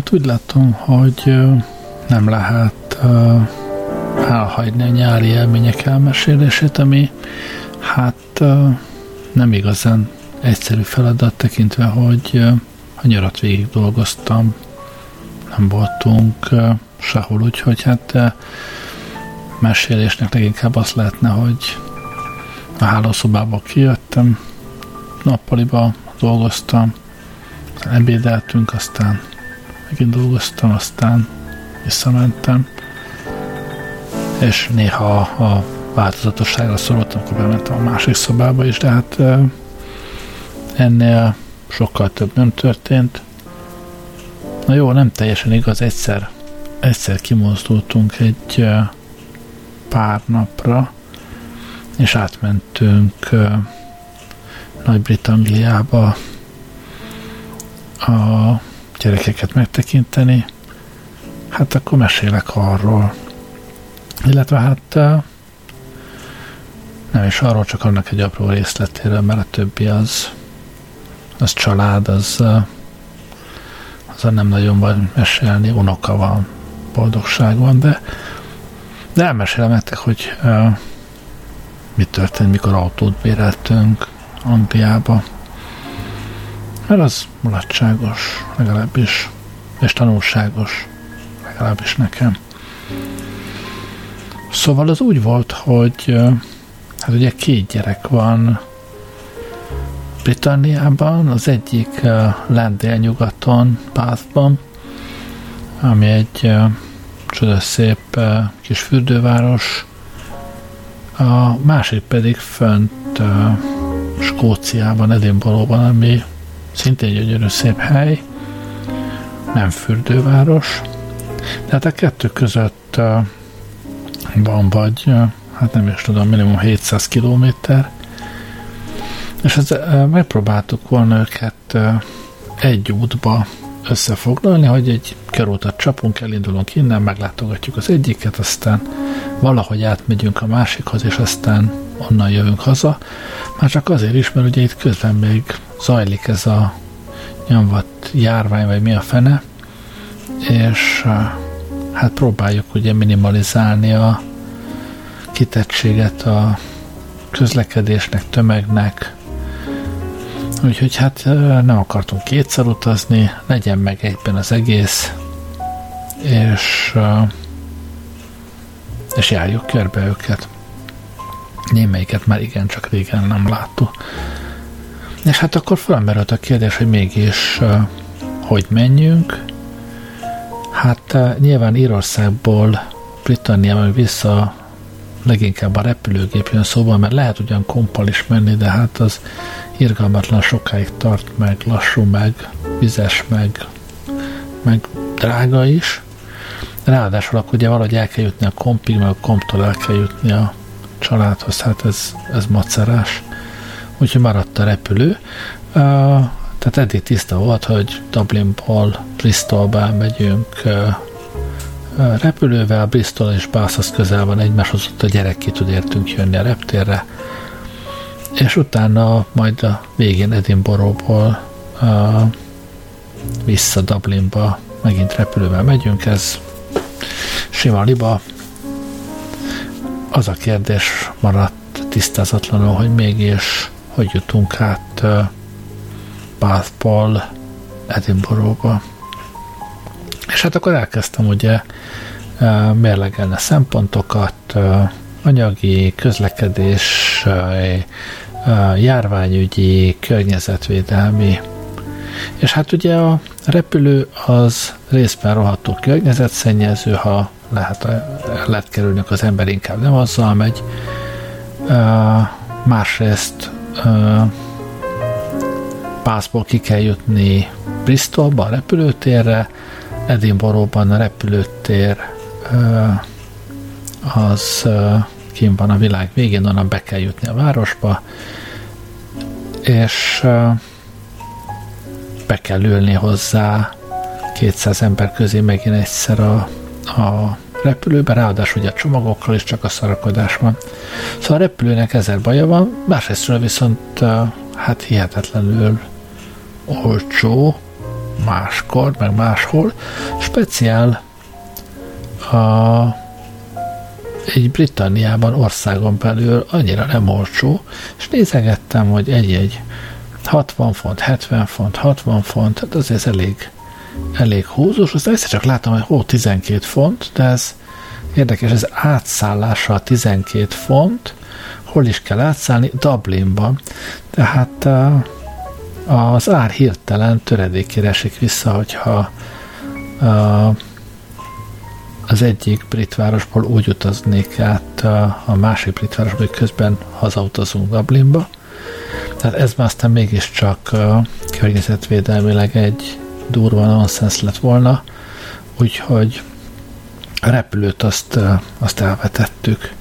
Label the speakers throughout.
Speaker 1: Hát úgy látom, hogy nem lehet elhagyni a nyári élmények elmesélését, ami hát nem igazán egyszerű feladat tekintve, hogy a nyarat végig dolgoztam, nem voltunk sehol, úgyhogy hát mesélésnek leginkább azt lehetne, hogy a hálószobába kijöttem, nappaliba dolgoztam, ebédeltünk, aztán megint dolgoztam, aztán visszamentem, és néha a változatosságra szorultam, akkor bementem a másik szobába is, de hát ennél sokkal több nem történt. Na jó, nem teljesen igaz, egyszer, egyszer kimozdultunk egy pár napra, és átmentünk Nagy-Britanniába a gyerekeket megtekinteni, hát akkor mesélek arról. Illetve hát nem is arról, csak annak egy apró részletéről, mert a többi az, az család, az, az nem nagyon van mesélni, unoka van, boldogság van, de, de elmesélem nektek, hogy uh, mi történt, mikor autót béreltünk Angliába. Mert az mulatságos, legalábbis, és tanulságos, legalábbis nekem. Szóval az úgy volt, hogy hát ugye két gyerek van Britanniában, az egyik lendél nyugaton, Bathban, ami egy csodaszép kis fürdőváros, a másik pedig fönt Skóciában, Edinburghban, ami szintén gyönyörű szép hely, nem fürdőváros, de hát a kettő között van vagy, hát nem is tudom, minimum 700 kilométer, és ez, megpróbáltuk volna őket egy útba összefoglalni, hogy egy körútat csapunk, elindulunk innen, meglátogatjuk az egyiket, aztán valahogy átmegyünk a másikhoz, és aztán onnan jövünk haza. Már csak azért is, mert ugye itt közben még zajlik ez a nyomvat járvány, vagy mi a fene, és hát próbáljuk ugye minimalizálni a kitettséget a közlekedésnek, tömegnek, úgyhogy hát nem akartunk kétszer utazni, legyen meg egyben az egész, és és járjuk körbe őket. Némelyiket már igen, csak régen nem láttuk. És hát akkor felmerült a kérdés, hogy mégis hogy menjünk, Hát nyilván Írországból Britanniában vissza leginkább a repülőgép jön szóval, mert lehet ugyan kompal is menni, de hát az irgalmatlan sokáig tart, meg lassú, meg vizes, meg, meg drága is. Ráadásul akkor ugye valahogy el kell jutni a kompig, meg a komptól el kell jutni a családhoz, hát ez, ez macerás. Úgyhogy maradt a repülő. Uh, tehát eddig tiszta volt, hogy Dublinból Bristolba megyünk repülővel, Bristol és az közel van egymáshoz, ott a gyerek ki tud értünk jönni a reptérre, és utána majd a végén Edinburghból uh, vissza Dublinba megint repülővel megyünk, ez sima liba. Az a kérdés maradt tisztázatlanul, hogy mégis hogy jutunk át Bathból Edinburghba. És hát akkor elkezdtem ugye mérlegelni szempontokat, anyagi, közlekedés, járványügyi, környezetvédelmi. És hát ugye a repülő az részben rohadtó környezetszennyező, ha lehet, lehet kerülni, az ember inkább nem azzal megy. Másrészt Pászból ki kell jutni Bristolba, a repülőtérre, Edinburghban a repülőtér az kim van a világ végén, onnan be kell jutni a városba, és be kell ülni hozzá 200 ember közé megint egyszer a, a repülőbe, ráadásul ugye a csomagokkal is csak a szarakodás van. Szóval a repülőnek ezer baja van, másrésztről viszont hát hihetetlenül olcsó, máskor, meg máshol, speciál a egy Britanniában országon belül annyira nem olcsó, és nézegettem, hogy egy-egy 60 font, 70 font, 60 font, hát azért elég, elég húzós. Aztán egyszer csak láttam, hogy hó, 12 font, de ez érdekes, ez átszállással 12 font, hol is kell átszállni? Dublinban. Tehát az ár hirtelen töredékére esik vissza, hogyha az egyik brit városból úgy utaznék át a másik brit városba, hogy közben hazautazunk Dublinba. Tehát ez már aztán mégiscsak környezetvédelmileg egy durva nonsens lett volna, úgyhogy a repülőt azt, azt elvetettük.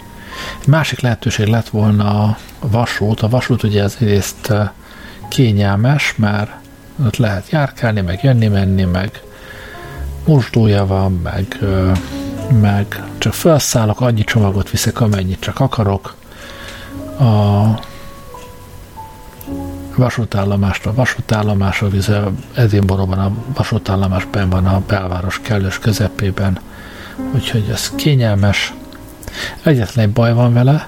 Speaker 1: Egy másik lehetőség lett volna a vasút. A vasút ugye az egyrészt kényelmes, mert ott lehet járkálni, meg jönni, menni, meg mosdója van, meg, meg csak felszállok, annyi csomagot viszek, amennyit csak akarok. A vasútállomástól vasútállomásra, vize Edinburghban a vasútállomás ben van a belváros kellős közepében, úgyhogy ez kényelmes. Egyetlen egy baj van vele,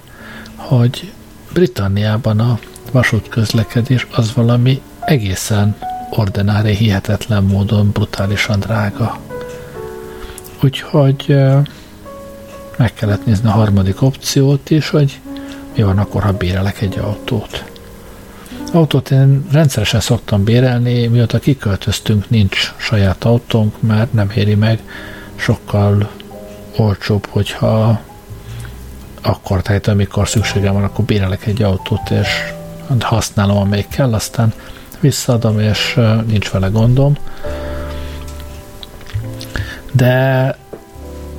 Speaker 1: hogy Britanniában a vasútközlekedés az valami egészen ordinári, hihetetlen módon brutálisan drága. Úgyhogy meg kellett nézni a harmadik opciót is, hogy mi van akkor, ha bérelek egy autót. Autót én rendszeresen szoktam bérelni, mióta kiköltöztünk, nincs saját autónk, mert nem éri meg, sokkal olcsóbb, hogyha akkor, tehát amikor szükségem van, akkor bérelek egy autót, és használom, amelyik kell, aztán visszaadom, és nincs vele gondom. De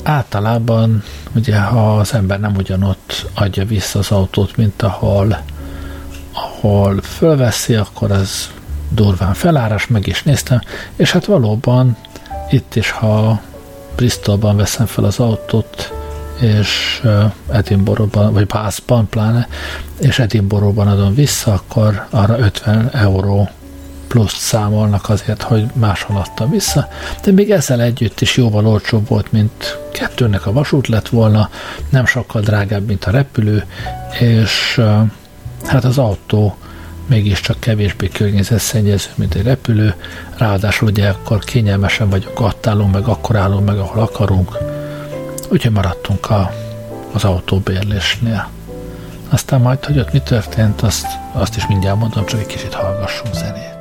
Speaker 1: általában ugye ha az ember nem ugyanott adja vissza az autót, mint ahol, ahol fölveszi, akkor az durván feláras, meg is néztem, és hát valóban itt is, ha Bristolban veszem fel az autót, és Edinburghban, vagy Bathban pláne, és Edinburghban adom vissza, akkor arra 50 euró pluszt számolnak azért, hogy máshol adtam vissza, de még ezzel együtt is jóval olcsóbb volt, mint kettőnek a vasút lett volna, nem sokkal drágább, mint a repülő, és hát az autó mégiscsak kevésbé környezetszennyező, mint egy repülő, ráadásul ugye akkor kényelmesen vagyok, ott állunk meg, akkor állunk meg, ahol akarunk, úgyhogy maradtunk a, az autóbérlésnél. Aztán majd, hogy ott mi történt, azt, azt is mindjárt mondom, csak egy kicsit hallgassunk zenét.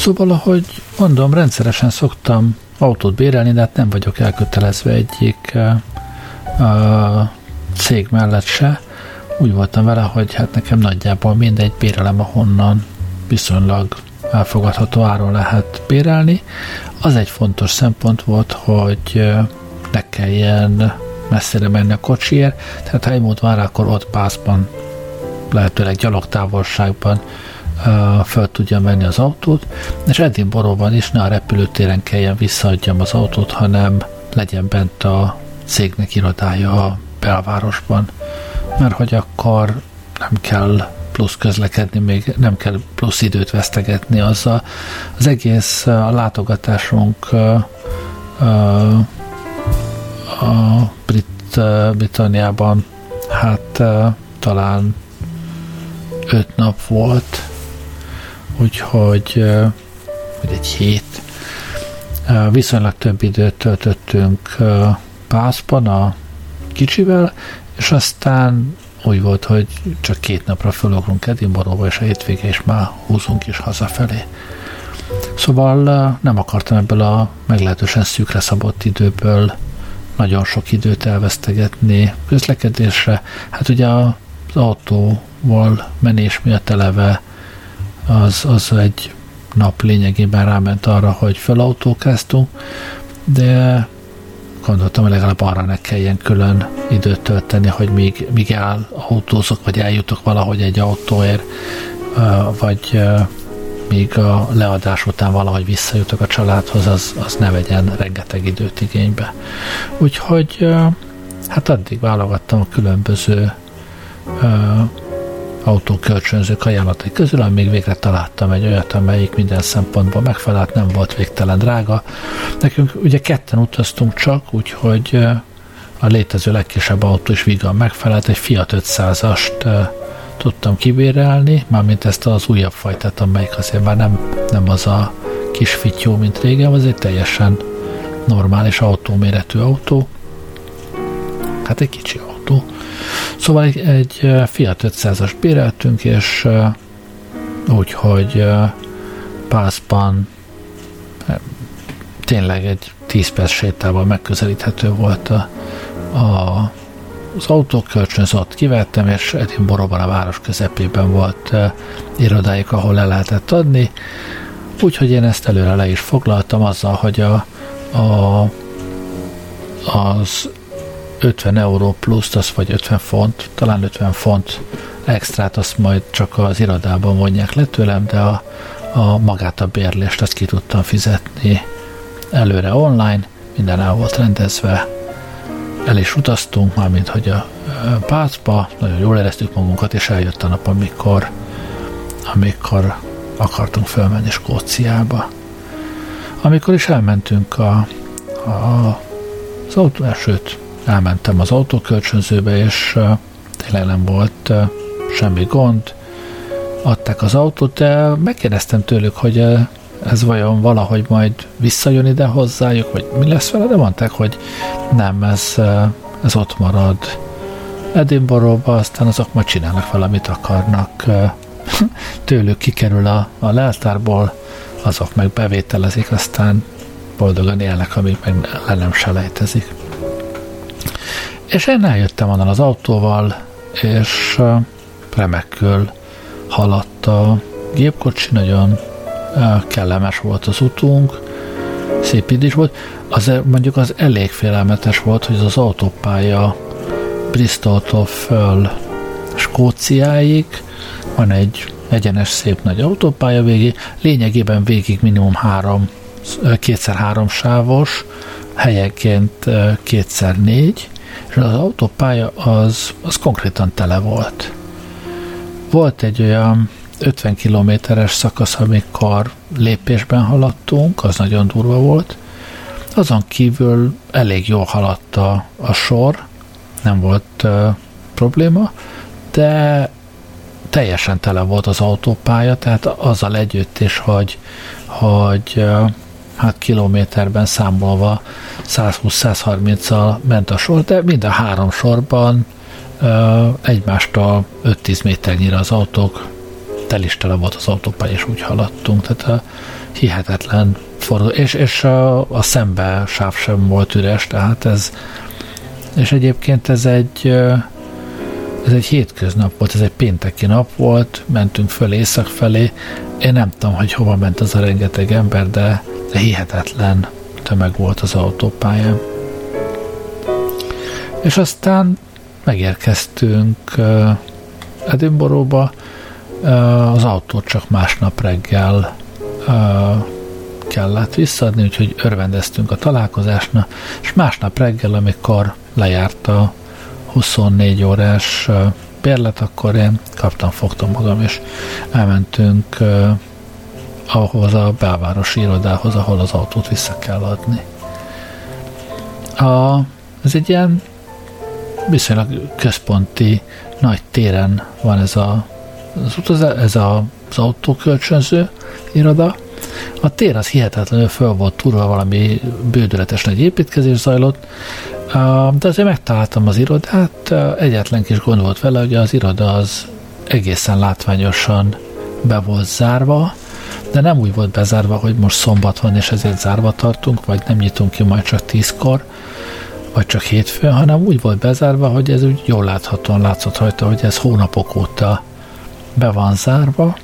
Speaker 1: Szóval, ahogy mondom, rendszeresen szoktam autót bérelni, de hát nem vagyok elkötelezve egyik uh, cég mellett se. Úgy voltam vele, hogy hát nekem nagyjából mindegy bérelem, ahonnan viszonylag elfogadható áron lehet bérelni. Az egy fontos szempont volt, hogy ne kelljen messzire menni a kocsiért, tehát ha mód van akkor ott pászban, lehetőleg gyalogtávolságban föl tudja menni az autót, és Edinboróban is ne a repülőtéren kelljen visszaadjam az autót, hanem legyen bent a cégnek irodája a belvárosban, mert hogy akkor nem kell plusz közlekedni, még nem kell plusz időt vesztegetni azzal. Az egész a látogatásunk a Brit Britanniában hát talán öt nap volt, úgyhogy vagy egy hét. Viszonylag több időt töltöttünk Pászban a kicsivel, és aztán úgy volt, hogy csak két napra fölugrunk Edinburghba, és a hétvége is már húzunk is hazafelé. Szóval nem akartam ebből a meglehetősen szűkre szabott időből nagyon sok időt elvesztegetni közlekedésre. Hát ugye az autóval menés miatt eleve az, az egy nap lényegében ráment arra, hogy felautókáztunk, de gondoltam, hogy legalább arra ne kelljen külön időt tölteni, hogy még, még autózok, vagy eljutok valahogy egy autóért, vagy még a leadás után valahogy visszajutok a családhoz, az, az ne vegyen rengeteg időt igénybe. Úgyhogy hát addig válogattam a különböző autókölcsönzők ajánlatai közül, amíg végre találtam egy olyat, amelyik minden szempontból megfelelt, nem volt végtelen drága. Nekünk ugye ketten utaztunk csak, úgyhogy a létező legkisebb autó is vígan megfelelt, egy Fiat 500-ast tudtam kibérelni, mármint ezt az újabb fajtát, amelyik azért már nem, nem az a kis fityó, mint régen, az egy teljesen normális autóméretű autó. Hát egy kicsi. Szóval egy, egy Fiat 500-as béreltünk, és úgyhogy Pászban tényleg egy 10 perc sétával megközelíthető volt a, a az autók kölcsönzött kivettem, és Edinburghban a város közepében volt uh, irodájuk, ahol le lehetett adni, úgyhogy én ezt előre le is foglaltam azzal, hogy a, a, az 50 euró plusz, az vagy 50 font, talán 50 font extrát, azt majd csak az irodában vonják le tőlem, de a, a magát a bérlést azt ki tudtam fizetni előre online, minden el volt rendezve, el is utaztunk, mármint hogy a Pácba, nagyon jól éreztük magunkat, és eljött a nap, amikor, amikor akartunk fölmenni Skóciába. Amikor is elmentünk a, a, az autó, sőt, elmentem az autókölcsönzőbe, és tényleg nem volt semmi gond, adták az autót, de megkérdeztem tőlük, hogy ez vajon valahogy majd visszajön ide hozzájuk, vagy mi lesz vele, de mondták, hogy nem, ez, ez ott marad Edinburghba, aztán azok majd csinálnak valamit akarnak, tőlük kikerül a, a leltárból, azok meg bevételezik, aztán boldogan élnek, amíg meg le nem selejtezik. És én eljöttem onnan az autóval, és remekül haladt a gépkocsi, nagyon kellemes volt az utunk, szép idő volt. Az, mondjuk az elég félelmetes volt, hogy az autópálya Bristoltól föl Skóciáig van egy egyenes szép nagy autópálya végig, lényegében végig minimum három, kétszer három sávos, helyenként kétszer négy, és az autópálya az, az konkrétan tele volt. Volt egy olyan 50 kilométeres szakasz, amikor lépésben haladtunk, az nagyon durva volt. Azon kívül elég jól haladt a, a sor, nem volt uh, probléma, de teljesen tele volt az autópálya, tehát azzal együtt is, hogy, hogy uh, hát kilométerben számolva 120-130-al ment a sor, de mind a három sorban egymástól 5-10 méternyire az autók tel is tele volt az autópálya, és úgy haladtunk, tehát a hihetetlen forduló, és, és a, a szembe sáv sem volt üres, tehát ez, és egyébként ez egy ez egy hétköznap volt, ez egy pénteki nap volt, mentünk föl észak felé, én nem tudom, hogy hova ment az a rengeteg ember, de, de hihetetlen tömeg volt az autópályán. És aztán megérkeztünk Edinburghba, uh, az autót csak másnap reggel kellett visszaadni, úgyhogy örvendeztünk a találkozásnak, és másnap reggel, amikor lejárt a 24 órás bérlet, akkor én kaptam, fogtam magam, és elmentünk ahhoz a belvárosi irodához, ahol az autót vissza kell adni. A, ez egy ilyen viszonylag központi nagy téren van ez a, az, utazás, ez a, az autókölcsönző iroda. A tér az hihetetlenül föl volt túlva, valami bődületes nagy építkezés zajlott, de azért megtaláltam az irodát, egyetlen kis gond volt vele, hogy az iroda az egészen látványosan be volt zárva, de nem úgy volt bezárva, hogy most szombat van, és ezért zárva tartunk, vagy nem nyitunk ki majd csak tízkor, vagy csak hétfőn, hanem úgy volt bezárva, hogy ez úgy jól láthatóan látszott rajta, hogy ez hónapok óta be van zárva.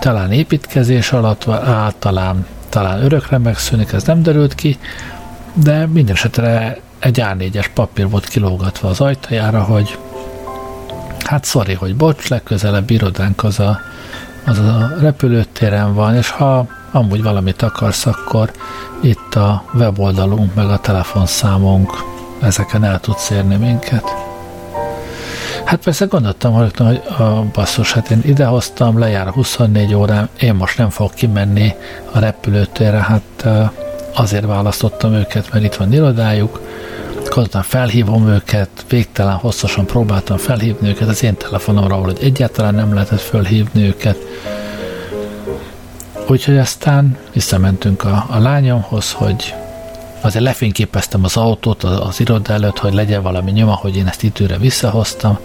Speaker 1: Talán építkezés alatt, általán talán örökre megszűnik, ez nem derült ki, de minden esetre egy A4-es papír volt kilógatva az ajtajára, hogy hát sorry, hogy bocs, legközelebb irodánk az a, az a repülőtéren van, és ha amúgy valamit akarsz, akkor itt a weboldalunk, meg a telefonszámunk, ezeken el tudsz érni minket. Hát persze gondoltam, hogy a basszus, hát én idehoztam, lejár a 24 órám, én most nem fogok kimenni a repülőtérre, hát azért választottam őket, mert itt van irodájuk, aztán felhívom őket, végtelen hosszasan próbáltam felhívni őket az én telefonomra, hogy egyáltalán nem lehetett felhívni őket. Úgyhogy aztán visszamentünk a, a lányomhoz, hogy azért lefényképeztem az autót az, az iroda előtt, hogy legyen valami nyoma, hogy én ezt időre visszahoztam.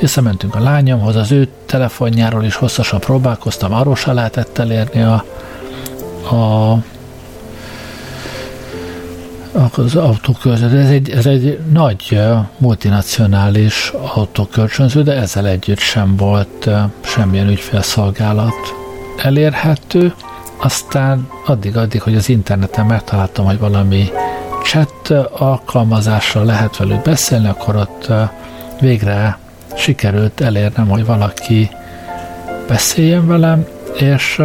Speaker 1: Visszamentünk a lányomhoz, az ő telefonjáról is hosszasan próbálkoztam, arról se lehetett elérni a, a az autókölcsönző. Ez egy, ez egy nagy multinacionális autókölcsönző, de ezzel együtt sem volt semmilyen ügyfélszolgálat elérhető. Aztán addig-addig, hogy az interneten megtaláltam, hogy valami chat alkalmazással lehet velük beszélni, akkor ott végre sikerült elérnem, hogy valaki beszéljen velem, és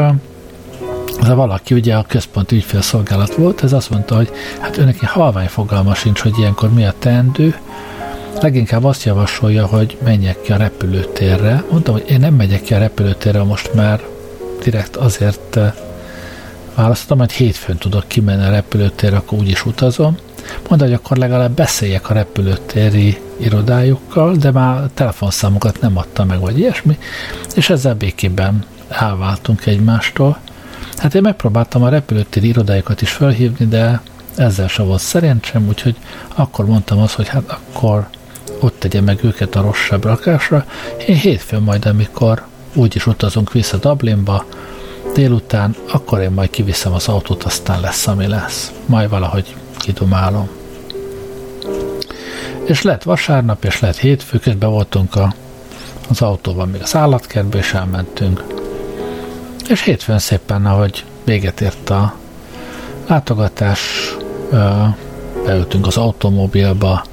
Speaker 1: ez a valaki ugye a központi ügyfélszolgálat volt, ez azt mondta, hogy hát önnek halvány fogalma sincs, hogy ilyenkor mi a teendő, leginkább azt javasolja, hogy menjek ki a repülőtérre. Mondtam, hogy én nem megyek ki a repülőtérre most már direkt azért eh, választottam, hogy hétfőn tudok kimenni a repülőtérre, akkor úgyis utazom. Mondta, hogy akkor legalább beszéljek a repülőtéri irodájukkal, de már telefonszámokat nem adta meg, vagy ilyesmi, és ezzel békében elváltunk egymástól. Hát én megpróbáltam a repülőtéri irodájukat is felhívni, de ezzel se volt szerencsém, úgyhogy akkor mondtam azt, hogy hát akkor ott tegye meg őket a rosszabb rakásra. Én hétfőn majd, amikor úgyis utazunk vissza Dublinba, délután, akkor én majd kiviszem az autót, aztán lesz, ami lesz. Majd valahogy kidumálom. És lett vasárnap, és lett hétfő, közben voltunk a, az autóban, még az állatkertbe, és elmentünk és hétfőn szépen, ahogy véget ért a látogatás, beültünk az automobilba,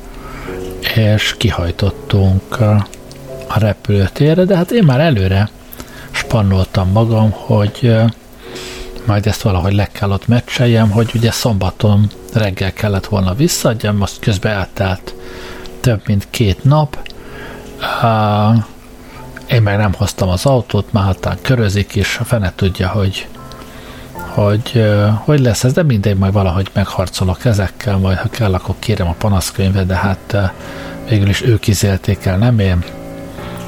Speaker 1: és kihajtottunk a repülőtérre, de hát én már előre spannoltam magam, hogy majd ezt valahogy le kell ott meccseljem, hogy ugye szombaton reggel kellett volna visszaadjam, most közben eltelt több mint két nap, én meg nem hoztam az autót, már hatán körözik, és a fene tudja, hogy hogy hogy lesz ez, de mindegy, majd valahogy megharcolok ezekkel, majd ha kell, akkor kérem a panaszkönyvet, de hát végül is ők izélték el, nem én.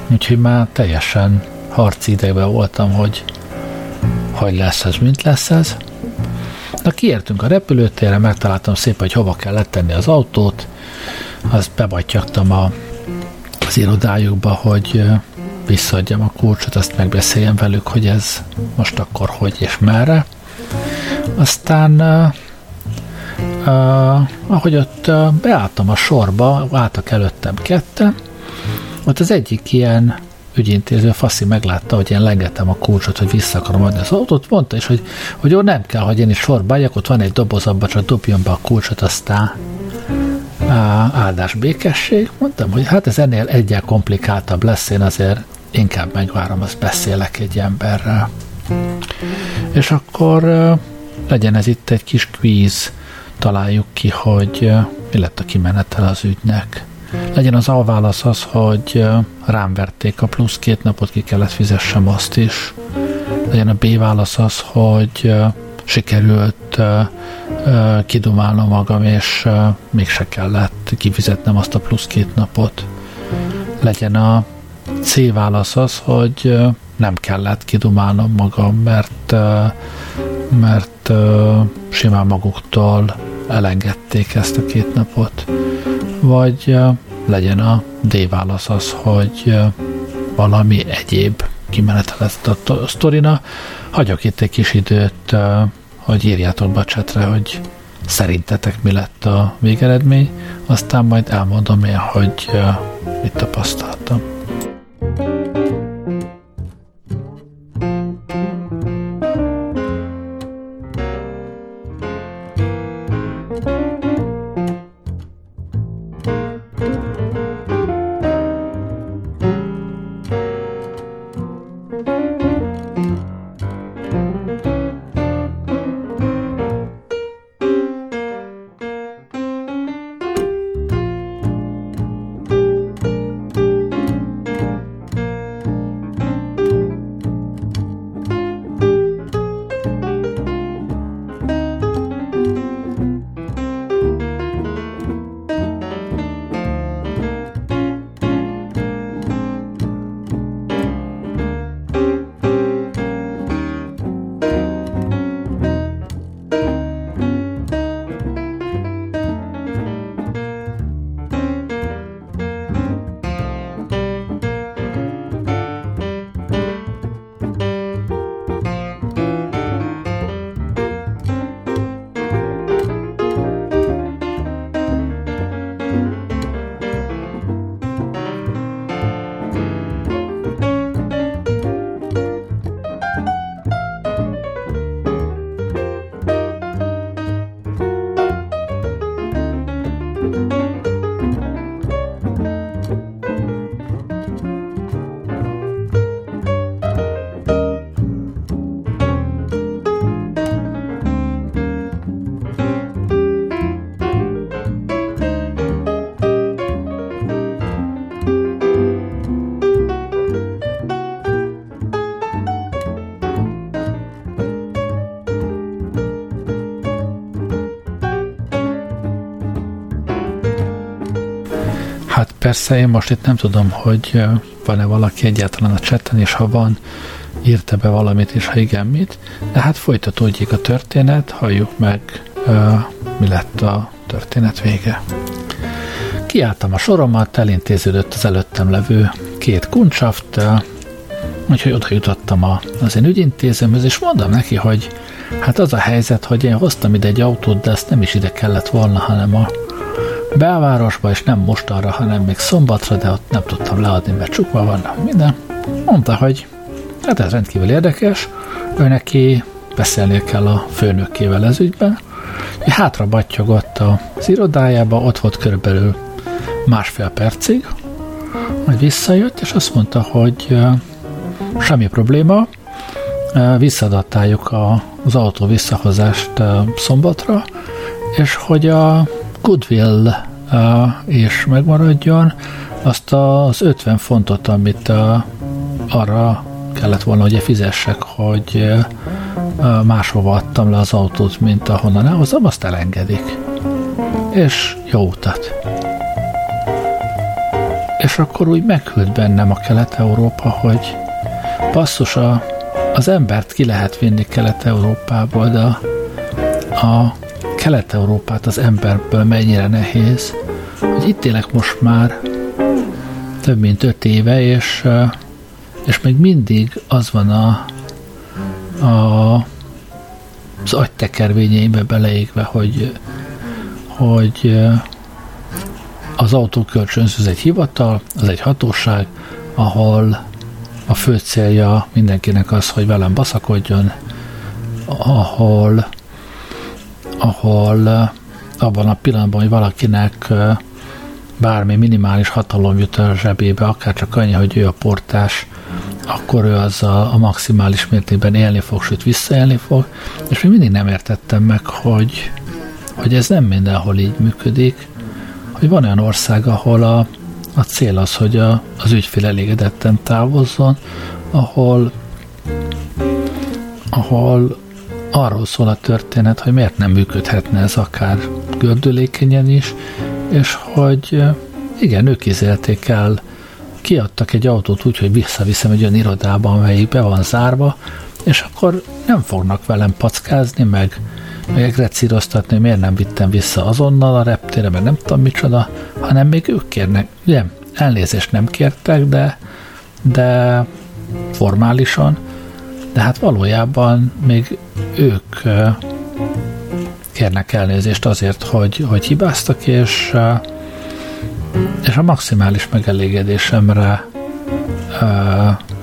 Speaker 1: Úgyhogy már teljesen harci idegben voltam, hogy hogy lesz ez, mint lesz ez. Na kiértünk a repülőtérre, megtaláltam szépen, hogy hova kell letenni az autót, azt bebatyagtam a, az irodájukba, hogy visszaadjam a kulcsot, azt megbeszéljem velük, hogy ez most akkor hogy és merre. Aztán uh, uh, ahogy ott uh, beálltam a sorba, álltak előttem ketten, ott az egyik ilyen ügyintéző faszi meglátta, hogy én lengetem a kulcsot, hogy vissza akarom adni az autót, mondta is, hogy, hogy jó, nem kell, hogy én is sorba álljak, ott van egy doboz, abba csak dobjon be a kulcsot, aztán á, áldás békesség. Mondtam, hogy hát ez ennél egyel komplikáltabb lesz, én azért inkább megvárom, azt beszélek egy emberrel. És akkor legyen ez itt egy kis kvíz, találjuk ki, hogy mi lett a kimenetel az ügynek. Legyen az A válasz az, hogy rám verték a plusz két napot, ki kellett fizessem azt is. Legyen a B válasz az, hogy sikerült kidumálnom magam, és mégse kellett kifizetnem azt a plusz két napot. Legyen a C válasz az, hogy nem kellett kidumálnom magam, mert, mert simán maguktól elengedték ezt a két napot. Vagy legyen a D válasz az, hogy valami egyéb kimenetelett a sztorina. Hagyok itt egy kis időt, hogy írjátok be a csetre, hogy szerintetek mi lett a végeredmény, aztán majd elmondom én, hogy mit tapasztaltam. Persze, én most itt nem tudom, hogy van-e valaki egyáltalán a chatten, és ha van, írta be valamit, és ha igen, mit. De hát folytatódjék a történet, halljuk meg, uh, mi lett a történet vége. Kiálltam a soromat, elintéződött az előttem levő két kuncsaft, úgyhogy oda jutottam a, az én ügyintézőmhöz, és mondom neki, hogy hát az a helyzet, hogy én hoztam ide egy autót, de ezt nem is ide kellett volna, hanem a belvárosba, és nem most arra, hanem még szombatra, de ott nem tudtam leadni, mert csukva van, minden. Mondta, hogy hát ez rendkívül érdekes, ő neki beszélnie kell a főnökkével ez ügyben. Hátra battyogott az irodájába, ott volt körülbelül másfél percig, majd visszajött, és azt mondta, hogy semmi probléma, visszadattáljuk az autó visszahozást szombatra, és hogy a Goodwill és megmaradjon, azt az 50 fontot, amit arra kellett volna, hogy fizessek, hogy máshova adtam le az autót, mint ahonnan elhozom, azt elengedik. És jó utat. És akkor úgy meghűlt bennem a Kelet-Európa, hogy basszus, az embert ki lehet vinni Kelet-Európából, de a Kelet-Európát az emberből mennyire nehéz, hogy itt élek most már több mint öt éve, és, és még mindig az van a, a az agytekervényeimbe beleégve, hogy, hogy a az autókölcsönző az egy hivatal, az egy hatóság, ahol a fő célja mindenkinek az, hogy velem baszakodjon, ahol, ahol abban a pillanatban, hogy valakinek bármi minimális hatalom jut a zsebébe, akár csak annyi, hogy ő a portás, akkor ő az a, a maximális mértékben élni fog, sőt visszaélni fog, és még mindig nem értettem meg, hogy, hogy ez nem mindenhol így működik, hogy van olyan ország, ahol a, a cél az, hogy a, az ügyfél elégedetten távozzon, ahol ahol arról szól a történet, hogy miért nem működhetne ez akár gördülékenyen is, és hogy igen, ők izélték el, kiadtak egy autót úgy, hogy visszaviszem egy olyan irodában, amelyik be van zárva, és akkor nem fognak velem packázni, meg, meg recíroztatni, miért nem vittem vissza azonnal a reptére, meg nem tudom micsoda, hanem még ők kérnek, ugye, elnézést nem kértek, de, de formálisan, de hát valójában még ők kérnek elnézést azért, hogy, hogy hibáztak, és, és a maximális megelégedésemre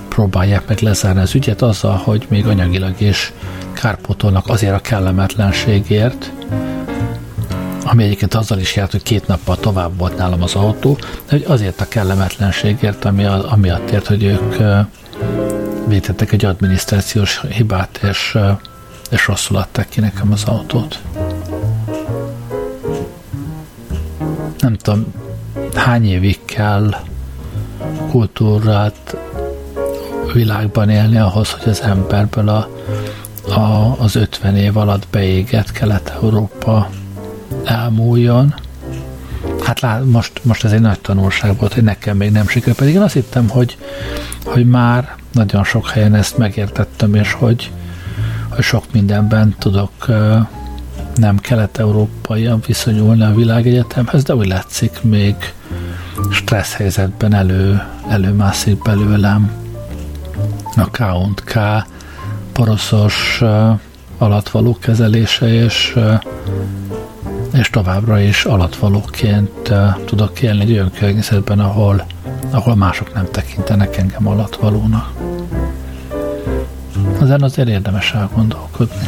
Speaker 1: próbálják meg lezárni az ügyet azzal, hogy még anyagilag is kárpótolnak azért a kellemetlenségért, ami egyébként azzal is járt, hogy két nappal tovább volt nálam az autó, de hogy azért a kellemetlenségért, ami, a, amiatt ért, hogy ők vétettek egy adminisztrációs hibát, és, és rosszul adták ki nekem az autót. Nem tudom, hány évig kell kultúrát világban élni ahhoz, hogy az emberből a, a, az 50 év alatt beégett Kelet-Európa elmúljon. Hát lát, most, most ez egy nagy tanulság volt, hogy nekem még nem sikerült, pedig én azt hittem, hogy, hogy már nagyon sok helyen ezt megértettem, és hogy, hogy sok mindenben tudok nem kelet-európaian viszonyulni a világegyetemhez, de úgy látszik, még stressz helyzetben elő, előmászik belőlem. A K K poroszos alatvaló kezelése, és, és továbbra is alatvalóként tudok élni egy olyan környezetben, ahol, ahol mások nem tekintenek engem alatvalónak. Ezen azért érdemes elgondolkodni.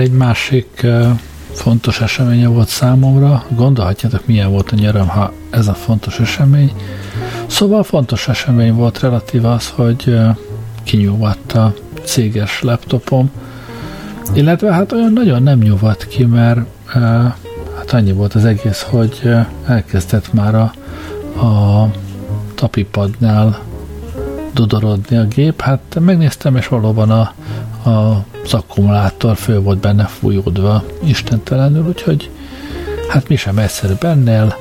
Speaker 1: Egy másik fontos eseménye volt számomra. Gondolhatjátok, milyen volt a nyaram, ha ez a fontos esemény. Szóval fontos esemény volt relatív az, hogy kinyúvatt a céges laptopom, illetve hát olyan nagyon nem nyugodt ki, mert uh, hát annyi volt az egész, hogy elkezdett már a, a tapipadnál dudorodni a gép. Hát megnéztem, és valóban a, az akkumulátor fő volt benne fújódva istentelenül, úgyhogy hát mi sem egyszerűbb ennél.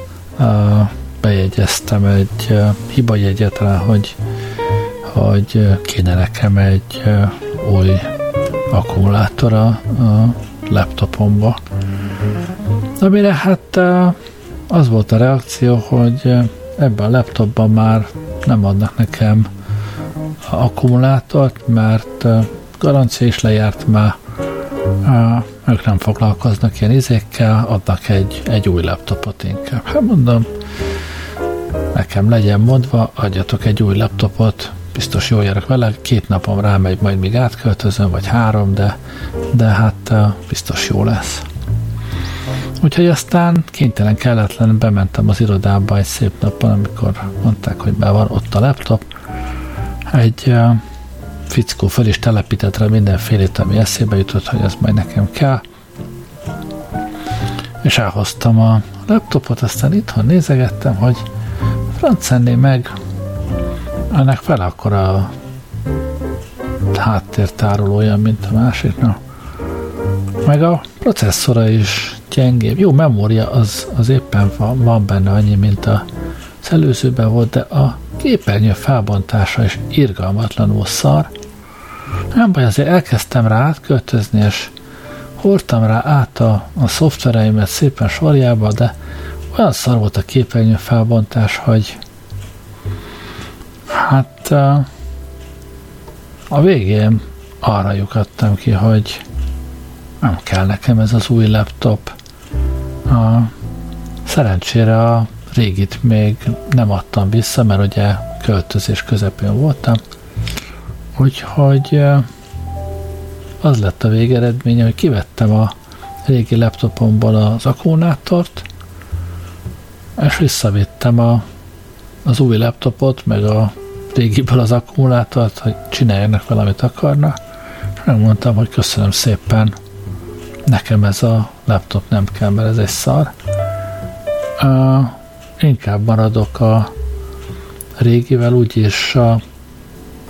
Speaker 1: Bejegyeztem egy hibajegyet rá, hogy, hogy kéne nekem egy új akkumulátor a, a laptopomba. Amire hát az volt a reakció, hogy ebben a laptopban már nem adnak nekem akkumulátort, mert garancia is lejárt már, ők nem foglalkoznak ilyen izékkel, adnak egy, egy új laptopot inkább. Hát mondom, nekem legyen mondva, adjatok egy új laptopot, biztos jól járok vele, két napom rámegy, majd még átköltözöm, vagy három, de, de hát biztos jó lesz. Úgyhogy aztán kénytelen kelletlen bementem az irodába egy szép napon, amikor mondták, hogy be van ott a laptop. Egy uh, fickó fel is telepített rá mindenfélét, ami eszébe jutott, hogy ez majd nekem kell. És elhoztam a laptopot, aztán itthon nézegettem, hogy francenné meg ennek fel akkor a háttértárolója, mint a másiknak. Meg a processzora is gyengébb. Jó, memória az, az éppen van, van benne annyi, mint a előzőben volt, de a képernyő felbontása is irgalmatlanul szar. Nem baj, azért elkezdtem rá átköltözni, és hordtam rá át a, a szoftvereimet szépen sorjába, de olyan szar volt a képernyő felbontás, hogy hát a végén arra lyukadtam ki, hogy nem kell nekem ez az új laptop. A, szerencsére a régit még nem adtam vissza, mert ugye költözés közepén voltam. Úgyhogy az lett a végeredménye, hogy kivettem a régi laptopomból az akkumulátort, és visszavittem a, az új laptopot, meg a régiből az akkumulátort, hogy csináljanak valamit akarna, és megmondtam, hogy köszönöm szépen, nekem ez a laptop nem kell, mert ez egy szar. Uh, inkább maradok a régivel, úgyis a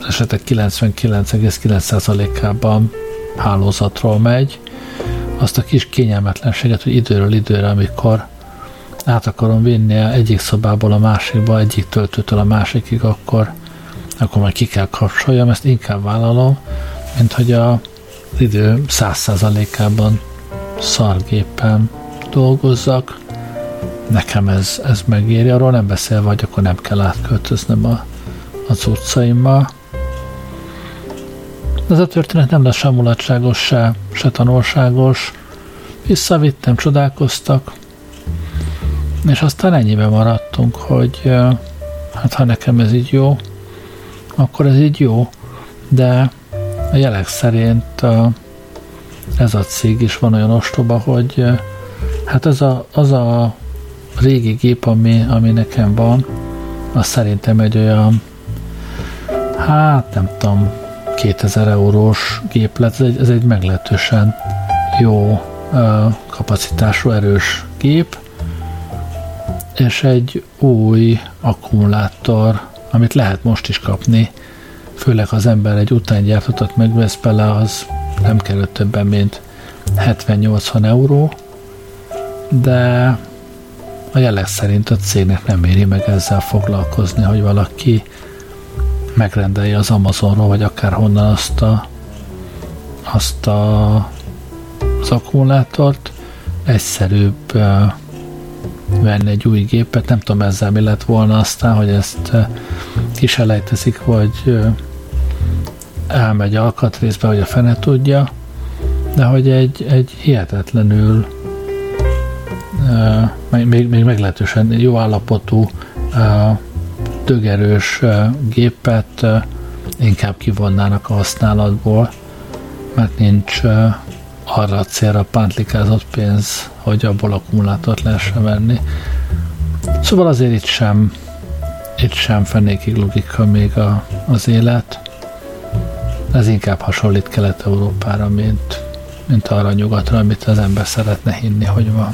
Speaker 1: esetek 99,9%-ában hálózatról megy. Azt a kis kényelmetlenséget, hogy időről időre, amikor át akarom vinni egyik szobából a másikba, egyik töltőtől a másikig, akkor, akkor majd ki kell kapcsoljam, ezt inkább vállalom, mint hogy a idő 100%-ában szargépen dolgozzak. Nekem ez, ez megéri, arról nem beszélve, hogy akkor nem kell átköltöznöm a, a cuccaimmal. Ez a történet nem lesz sem mulatságos, se, se tanulságos. Visszavittem, csodálkoztak, és aztán ennyiben maradtunk, hogy hát ha nekem ez így jó, akkor ez így jó, de a jelek szerint ez a cég is van olyan ostoba, hogy hát ez a, az a régi gép, ami, ami nekem van, az szerintem egy olyan hát nem tudom 2000 eurós géplet, ez egy, ez egy meglehetősen jó kapacitású, erős gép, és egy új akkumulátor, amit lehet most is kapni, főleg ha az ember egy utángyártatot megvesz bele, az nem került többen, mint 70-80 euró, de a jelek szerint a cégnek nem éri meg ezzel foglalkozni, hogy valaki megrendelje az Amazonról, vagy akárhonnan azt a, azt a, az akkumulátort, egyszerűbb uh, venni egy új gépet, nem tudom ezzel mi lett volna aztán, hogy ezt uh, kiselejteszik, vagy uh, elmegy alkatrészbe, hogy a fene tudja, de hogy egy, egy hihetetlenül uh, még, még meglehetősen jó állapotú uh, dögerős gépet inkább kivonnának a használatból, mert nincs arra a célra pántlikázott pénz, hogy abból akkumulátort lehessen venni. Szóval azért itt sem itt sem fennékig logika még a, az élet. Ez inkább hasonlít Kelet-Európára, mint, mint arra nyugatra, amit az ember szeretne hinni, hogy van.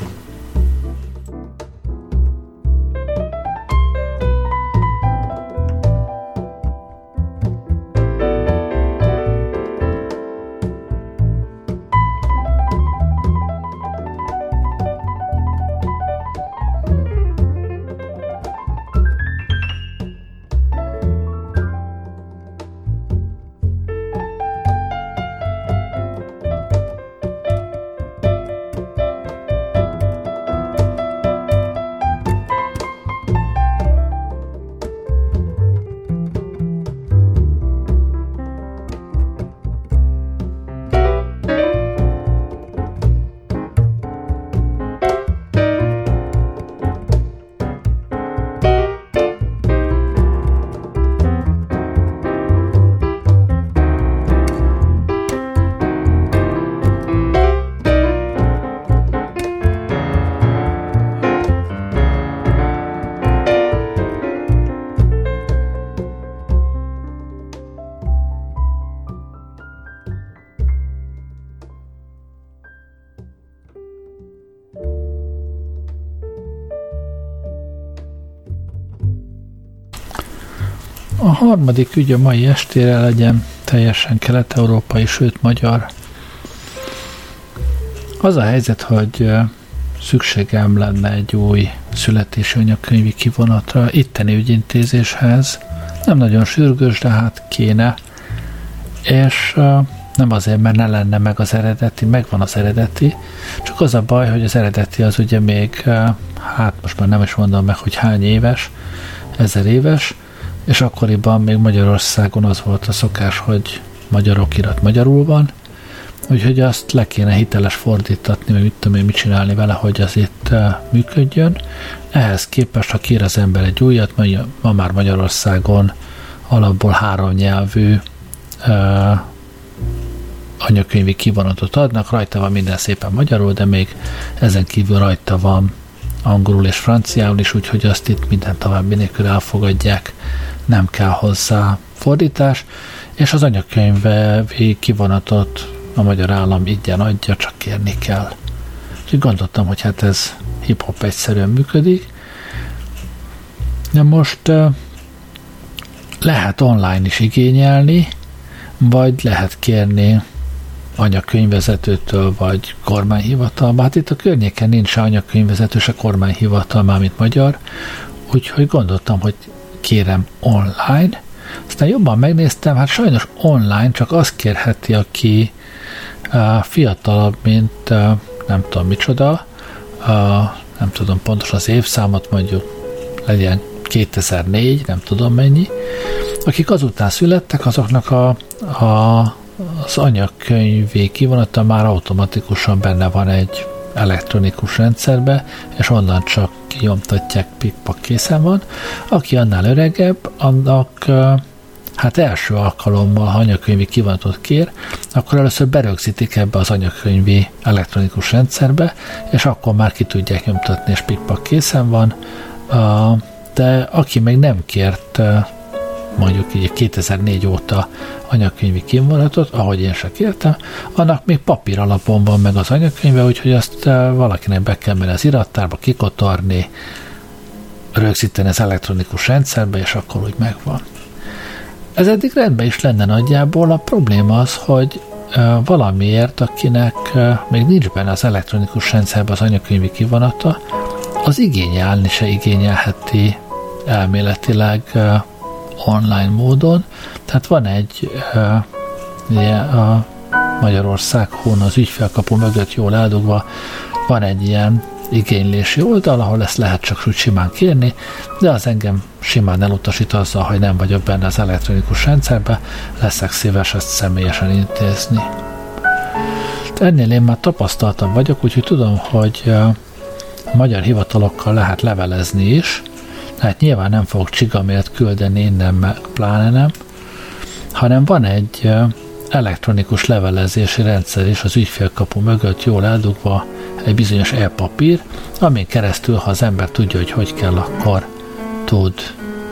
Speaker 1: Harmadik ügy a mai estére legyen teljesen kelet-európai, sőt magyar. Az a helyzet, hogy szükségem lenne egy új születési anyagkönyvi kivonatra itteni ügyintézéshez. Nem nagyon sürgős, de hát kéne. És nem azért, mert ne lenne meg az eredeti, megvan az eredeti, csak az a baj, hogy az eredeti az ugye még, hát most már nem is mondom meg, hogy hány éves, ezer éves, és akkoriban még Magyarországon az volt a szokás, hogy magyar okirat magyarul van, úgyhogy azt le kéne hiteles fordítatni, meg mit tudom én, mit csinálni vele, hogy az itt uh, működjön. Ehhez képest, ha kér az ember egy újat, ma már Magyarországon alapból három nyelvű uh, anyakönyvi kivonatot adnak, rajta van minden szépen magyarul, de még ezen kívül rajta van angolul és franciául is, úgyhogy azt itt minden további nélkül elfogadják nem kell hozzá fordítás, és az anyakönyvi kivonatot a magyar állam ingyen adja, csak kérni kell. Úgyhogy gondoltam, hogy hát ez hip-hop egyszerűen működik. De most lehet online is igényelni, vagy lehet kérni anyakönyvvezetőtől, vagy kormányhivatalba. Hát itt a környéken nincs anyakönyvvezető, se kormányhivatal, már mint magyar, úgyhogy gondoltam, hogy kérem online. Aztán jobban megnéztem, hát sajnos online csak az kérheti, aki uh, fiatalabb, mint uh, nem tudom micsoda, uh, nem tudom pontosan az évszámot, mondjuk legyen 2004, nem tudom mennyi, akik azután születtek, azoknak a, a, az anyagkönyvé kivonata már automatikusan benne van egy elektronikus rendszerbe, és onnan csak kinyomtatják, pikpak készen van. Aki annál öregebb, annak hát első alkalommal, ha anyakönyvi kivonatot kér, akkor először berögzítik ebbe az anyakönyvi elektronikus rendszerbe, és akkor már ki tudják nyomtatni, és pikpak készen van. De aki még nem kért mondjuk így 2004 óta anyakönyvi kivonatot, ahogy én se kértem, annak még papír alapon van meg az anyakönyve, úgyhogy azt eh, valakinek be kell menni az irattárba, kikotorni, rögzíteni az elektronikus rendszerbe, és akkor úgy megvan. Ez eddig rendben is lenne nagyjából, a probléma az, hogy eh, valamiért, akinek eh, még nincs benne az elektronikus rendszerben az anyakönyvi kivonata, az igényelni se igényelheti elméletileg online módon. Tehát van egy ugye a Magyarország hón az ügyfélkapu mögött jól eldugva, van egy ilyen igénylési oldal, ahol ezt lehet csak úgy simán kérni, de az engem simán elutasít azzal, hogy nem vagyok benne az elektronikus rendszerbe, leszek szíves ezt személyesen intézni. Ennél én már tapasztaltam vagyok, úgyhogy tudom, hogy magyar hivatalokkal lehet levelezni is, hát nyilván nem fogok csigamért küldeni innen, pláne nem, hanem van egy elektronikus levelezési rendszer is az ügyfélkapu mögött jól eldugva egy bizonyos e-papír, amin keresztül, ha az ember tudja, hogy hogy kell, akkor tud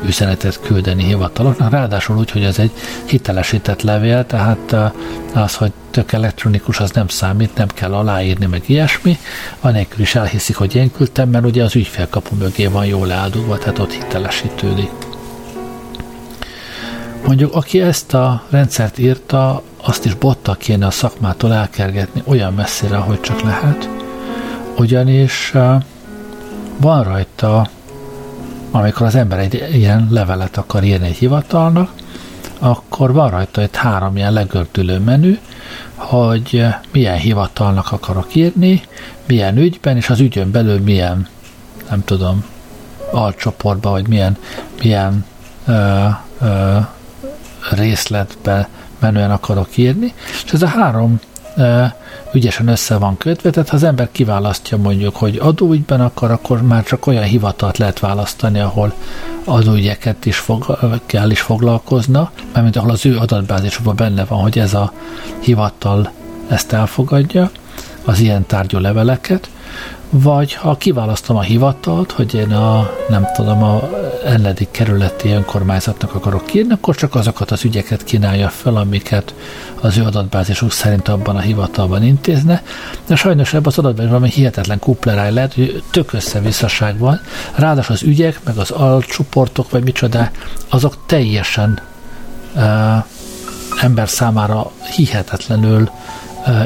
Speaker 1: üzenetet küldeni hivataloknak, ráadásul úgy, hogy ez egy hitelesített levél, tehát az, hogy tök elektronikus, az nem számít, nem kell aláírni, meg ilyesmi, anélkül is elhiszik, hogy én küldtem, mert ugye az ügyfélkapu mögé van jól eldugva, tehát ott hitelesítődik. Mondjuk, aki ezt a rendszert írta, azt is bottal kéne a szakmától elkergetni olyan messzire, ahogy csak lehet, ugyanis van rajta, amikor az ember egy ilyen levelet akar írni egy hivatalnak, akkor van rajta egy három ilyen legördülő menü, hogy milyen hivatalnak akarok írni, milyen ügyben, és az ügyön belül milyen, nem tudom, alcsoportban, vagy milyen, milyen ö, ö, részletbe menően akarok írni, és ez a három ügyesen össze van kötve, tehát ha az ember kiválasztja mondjuk, hogy adóügyben akar, akkor már csak olyan hivatalt lehet választani, ahol adóügyeket is fog, kell is foglalkozna, mármint ahol az ő adatbázisokban benne van, hogy ez a hivatal ezt elfogadja, az ilyen tárgyú leveleket, vagy ha kiválasztom a hivatalt, hogy én a, nem tudom, a ennedik kerületi önkormányzatnak akarok írni, akkor csak azokat az ügyeket kínálja fel, amiket az ő adatbázisuk szerint abban a hivatalban intézne. De sajnos ebben az adatbázisban valami hihetetlen kupleráj lehet, hogy tök összevisszaság van. Ráadásul az ügyek, meg az alcsoportok, vagy micsoda, azok teljesen uh, ember számára hihetetlenül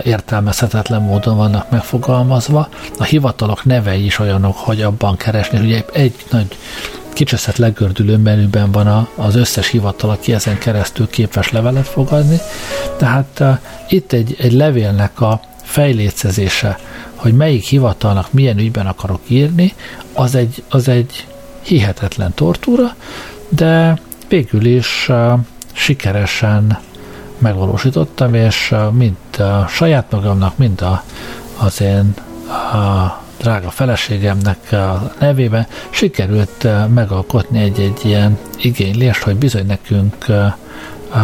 Speaker 1: értelmezhetetlen módon vannak megfogalmazva. A hivatalok nevei is olyanok, hogy abban keresni. Ugye egy nagy kicseszett legördülő menüben van a, az összes hivatal, aki ezen keresztül képes levelet fogadni. Tehát uh, itt egy, egy levélnek a fejlécezése, hogy melyik hivatalnak milyen ügyben akarok írni, az egy, az egy hihetetlen tortúra, de végül is uh, sikeresen megvalósítottam, és mind a saját magamnak, mind a, az én a drága feleségemnek a nevében sikerült megalkotni egy-egy ilyen igénylést, hogy bizony nekünk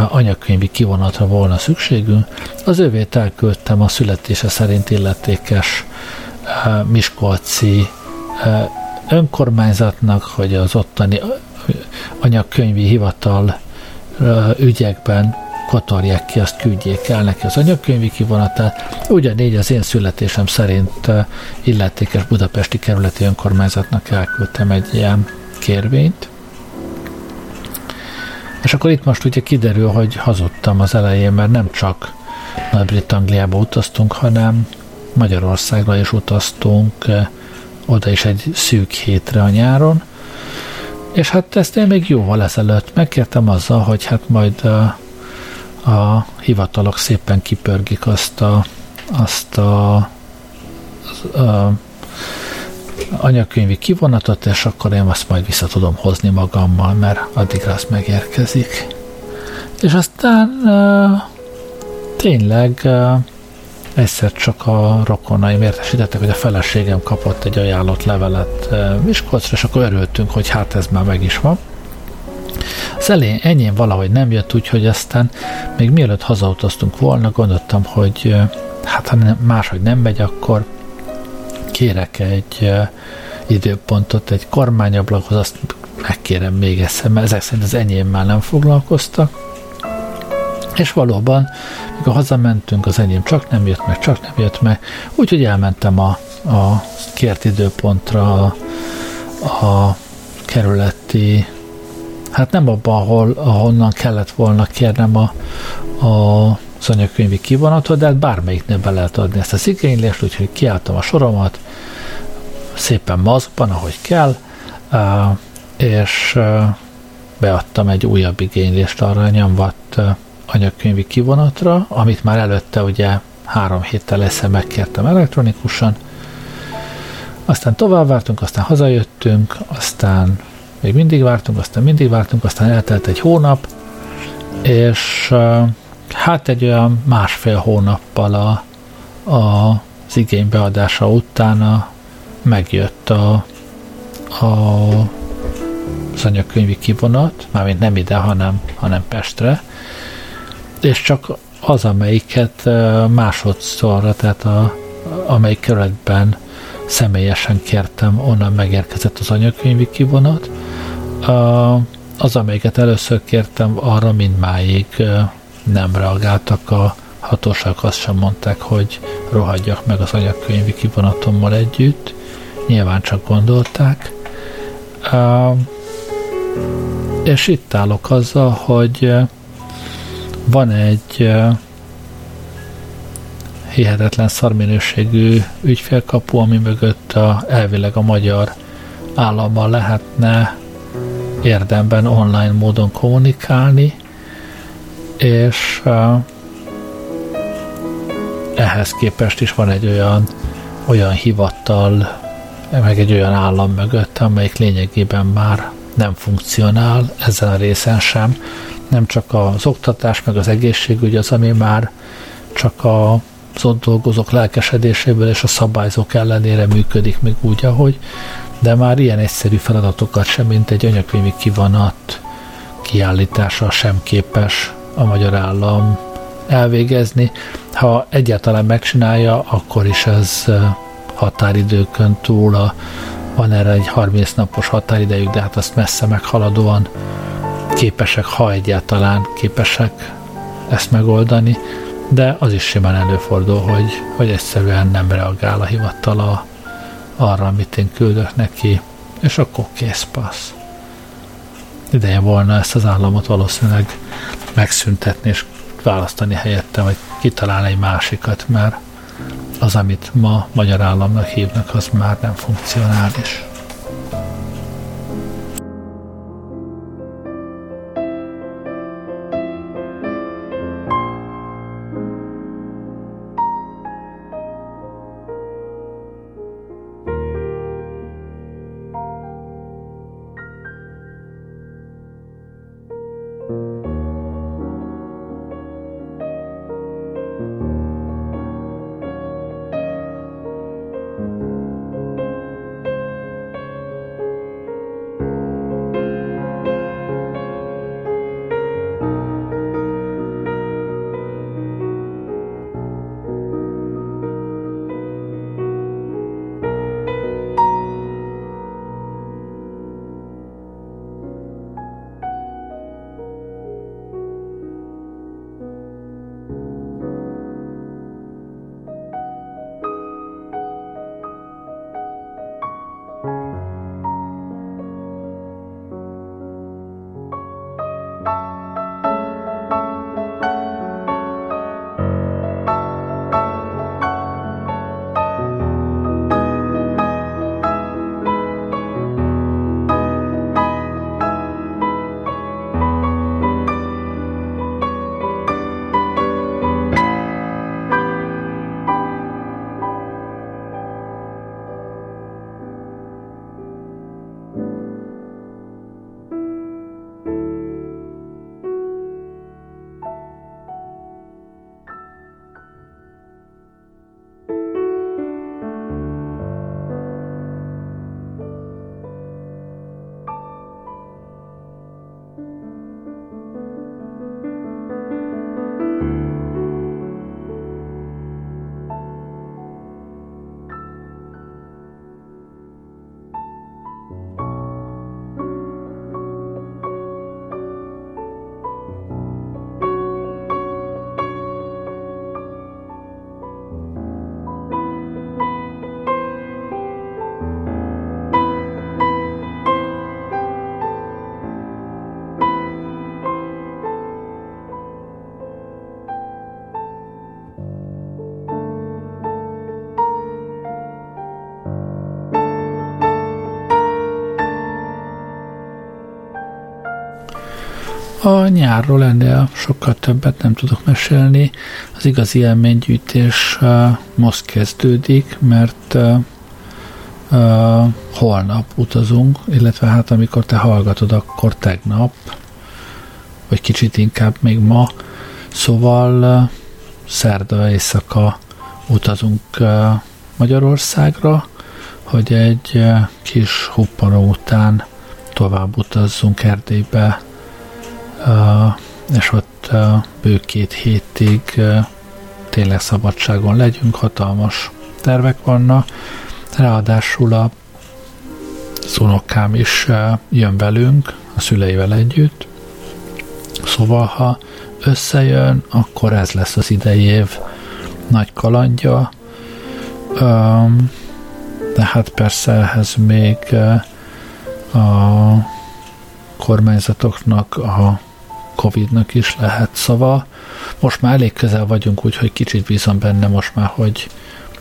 Speaker 1: anyakönyvi kivonatra volna szükségünk. Az övét elküldtem a születése szerint illetékes Miskolci önkormányzatnak, hogy az ottani anyakönyvi hivatal ügyekben kotorják ki, azt küldjék el neki az anyagkönyvi kivonatát. Ugyanígy az én születésem szerint illetékes budapesti kerületi önkormányzatnak elküldtem egy ilyen kérvényt. És akkor itt most ugye kiderül, hogy hazudtam az elején, mert nem csak Nagy-Britanniába utaztunk, hanem Magyarországra is utaztunk, oda is egy szűk hétre a nyáron, és hát ezt én még jóval ezelőtt megkértem azzal, hogy hát majd a hivatalok szépen kipörgik azt a, azt a, a anyakönyvi kivonatot, és akkor én azt majd vissza tudom hozni magammal, mert addigra az megérkezik. És aztán uh, tényleg uh, egyszer csak a rokonaim értesítettek, hogy a feleségem kapott egy ajánlott levelet uh, Miskolcra, és akkor örültünk, hogy hát ez már meg is van. Az elején enyém valahogy nem jött, úgyhogy aztán még mielőtt hazautaztunk volna, gondoltam, hogy hát ha máshogy nem megy, akkor kérek egy időpontot egy kormányablakhoz, azt megkérem még egyszer, mert ezek szerint az enyém már nem foglalkoztak. És valóban, mikor hazamentünk, az enyém csak nem jött meg, csak nem jött meg, úgyhogy elmentem a, a kért időpontra a, a kerületi hát nem abban, ahol, ahonnan kellett volna kérnem a, a az anyakönyvi kivonatot, de hát bármelyiknél be lehet adni ezt az igénylést, úgyhogy kiálltam a soromat, szépen mazban, ahogy kell, és beadtam egy újabb igénylést arra a nyomvat anyakönyvi kivonatra, amit már előtte ugye három héttel esze megkértem elektronikusan, aztán tovább vártunk, aztán hazajöttünk, aztán még mindig vártunk, aztán mindig vártunk, aztán eltelt egy hónap, és hát egy olyan másfél hónappal a, a, az igény beadása utána megjött a, a az anyakönyvi kivonat, mármint nem ide, hanem, hanem Pestre, és csak az, amelyiket másodszorra, tehát a, amelyik kerületben személyesen kértem, onnan megérkezett az anyakönyvi kivonat, az, amelyiket először kértem, arra mindmáig nem reagáltak a hatóságok, azt sem mondták, hogy rohadjak meg az anyagkönyvi kivonatommal együtt. Nyilván csak gondolták. És itt állok azzal, hogy van egy hihetetlen szarminőségű ügyfélkapu, ami mögött a, elvileg a magyar állammal lehetne érdemben online módon kommunikálni, és ehhez képest is van egy olyan, olyan hivattal, meg egy olyan állam mögött, amelyik lényegében már nem funkcionál ezen a részen sem. Nem csak az oktatás, meg az egészségügy az, ami már csak a ott dolgozók lelkesedéséből és a szabályzók ellenére működik még úgy, ahogy, de már ilyen egyszerű feladatokat sem, mint egy anyakönyvi kivonat kiállítása sem képes a magyar állam elvégezni. Ha egyáltalán megcsinálja, akkor is ez határidőkön túl a, van erre egy 30 napos határidejük, de hát azt messze meghaladóan képesek, ha egyáltalán képesek ezt megoldani, de az is simán előfordul, hogy, hogy egyszerűen nem reagál a hivatala arra, amit én küldök neki, és akkor kész passz. Ideje volna ezt az államot valószínűleg megszüntetni, és választani helyette, vagy kitalálni egy másikat, mert az, amit ma magyar államnak hívnak, az már nem funkcionális. A nyárról ennél sokkal többet nem tudok mesélni. Az igazi élménygyűjtés uh, most kezdődik, mert uh, uh, holnap utazunk, illetve hát amikor te hallgatod, akkor tegnap, vagy kicsit inkább még ma, szóval uh, szerda éjszaka utazunk uh, Magyarországra, hogy egy uh, kis huppanó után tovább utazzunk Erdélybe és ott bő két hétig tényleg szabadságon legyünk, hatalmas tervek vannak. Ráadásul a unokám is jön velünk, a szüleivel együtt. Szóval, ha összejön, akkor ez lesz az idei év nagy kalandja. De hát persze ehhez még a kormányzatoknak, a Covid-nak is lehet szava. Most már elég közel vagyunk, úgyhogy kicsit bízom benne most már, hogy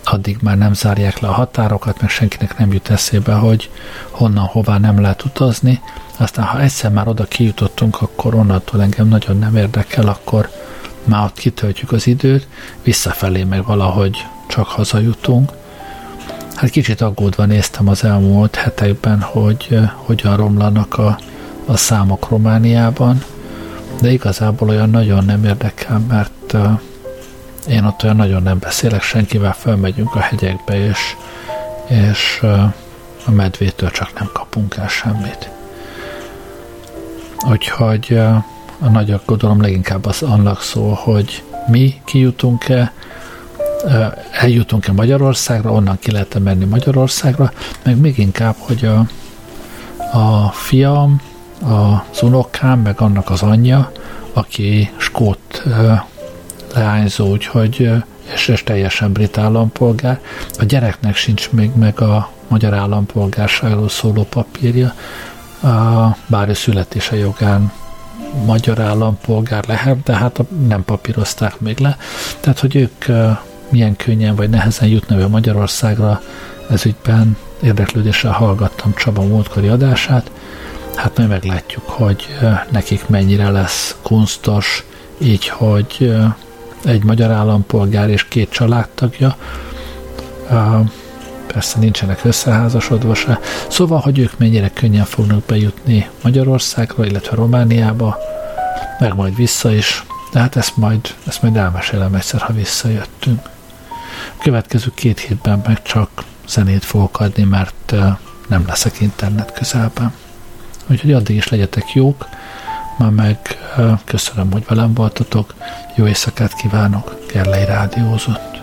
Speaker 1: addig már nem zárják le a határokat, meg senkinek nem jut eszébe, hogy honnan, hová nem lehet utazni. Aztán, ha egyszer már oda kijutottunk, akkor onnantól engem nagyon nem érdekel, akkor már ott kitöltjük az időt, visszafelé meg valahogy csak hazajutunk. Hát kicsit aggódva néztem az elmúlt hetekben, hogy uh, hogyan romlanak a, a számok Romániában, de igazából olyan nagyon nem érdekel, mert én ott olyan nagyon nem beszélek senkivel, felmegyünk a hegyekbe, és, és a medvétől csak nem kapunk el semmit. Úgyhogy a nagy aggodalom leginkább az annak szól, hogy mi kijutunk-e, eljutunk-e Magyarországra, onnan ki lehet menni Magyarországra, meg még inkább, hogy a, a fiam, az unokám, meg annak az anyja, aki skót leányzó, úgyhogy és, és teljesen brit állampolgár. A gyereknek sincs még meg a magyar állampolgárságról szóló papírja, bár ő születése jogán magyar állampolgár lehet, de hát nem papírozták még le. Tehát, hogy ők milyen könnyen vagy nehezen jutnak be Magyarországra, ez ügyben érdeklődéssel hallgattam Csaba múltkori adását, hát majd meglátjuk, hogy nekik mennyire lesz kunstos, így, hogy egy magyar állampolgár és két családtagja, persze nincsenek összeházasodva se, szóval, hogy ők mennyire könnyen fognak bejutni Magyarországra, illetve Romániába, meg majd vissza is, de hát ezt majd, ezt majd elmesélem egyszer, ha visszajöttünk. A következő két hétben meg csak zenét fogok adni, mert nem leszek internet közelben. Úgyhogy addig is legyetek jók, már meg köszönöm, hogy velem voltatok, jó éjszakát kívánok, Gerlei Rádiózott.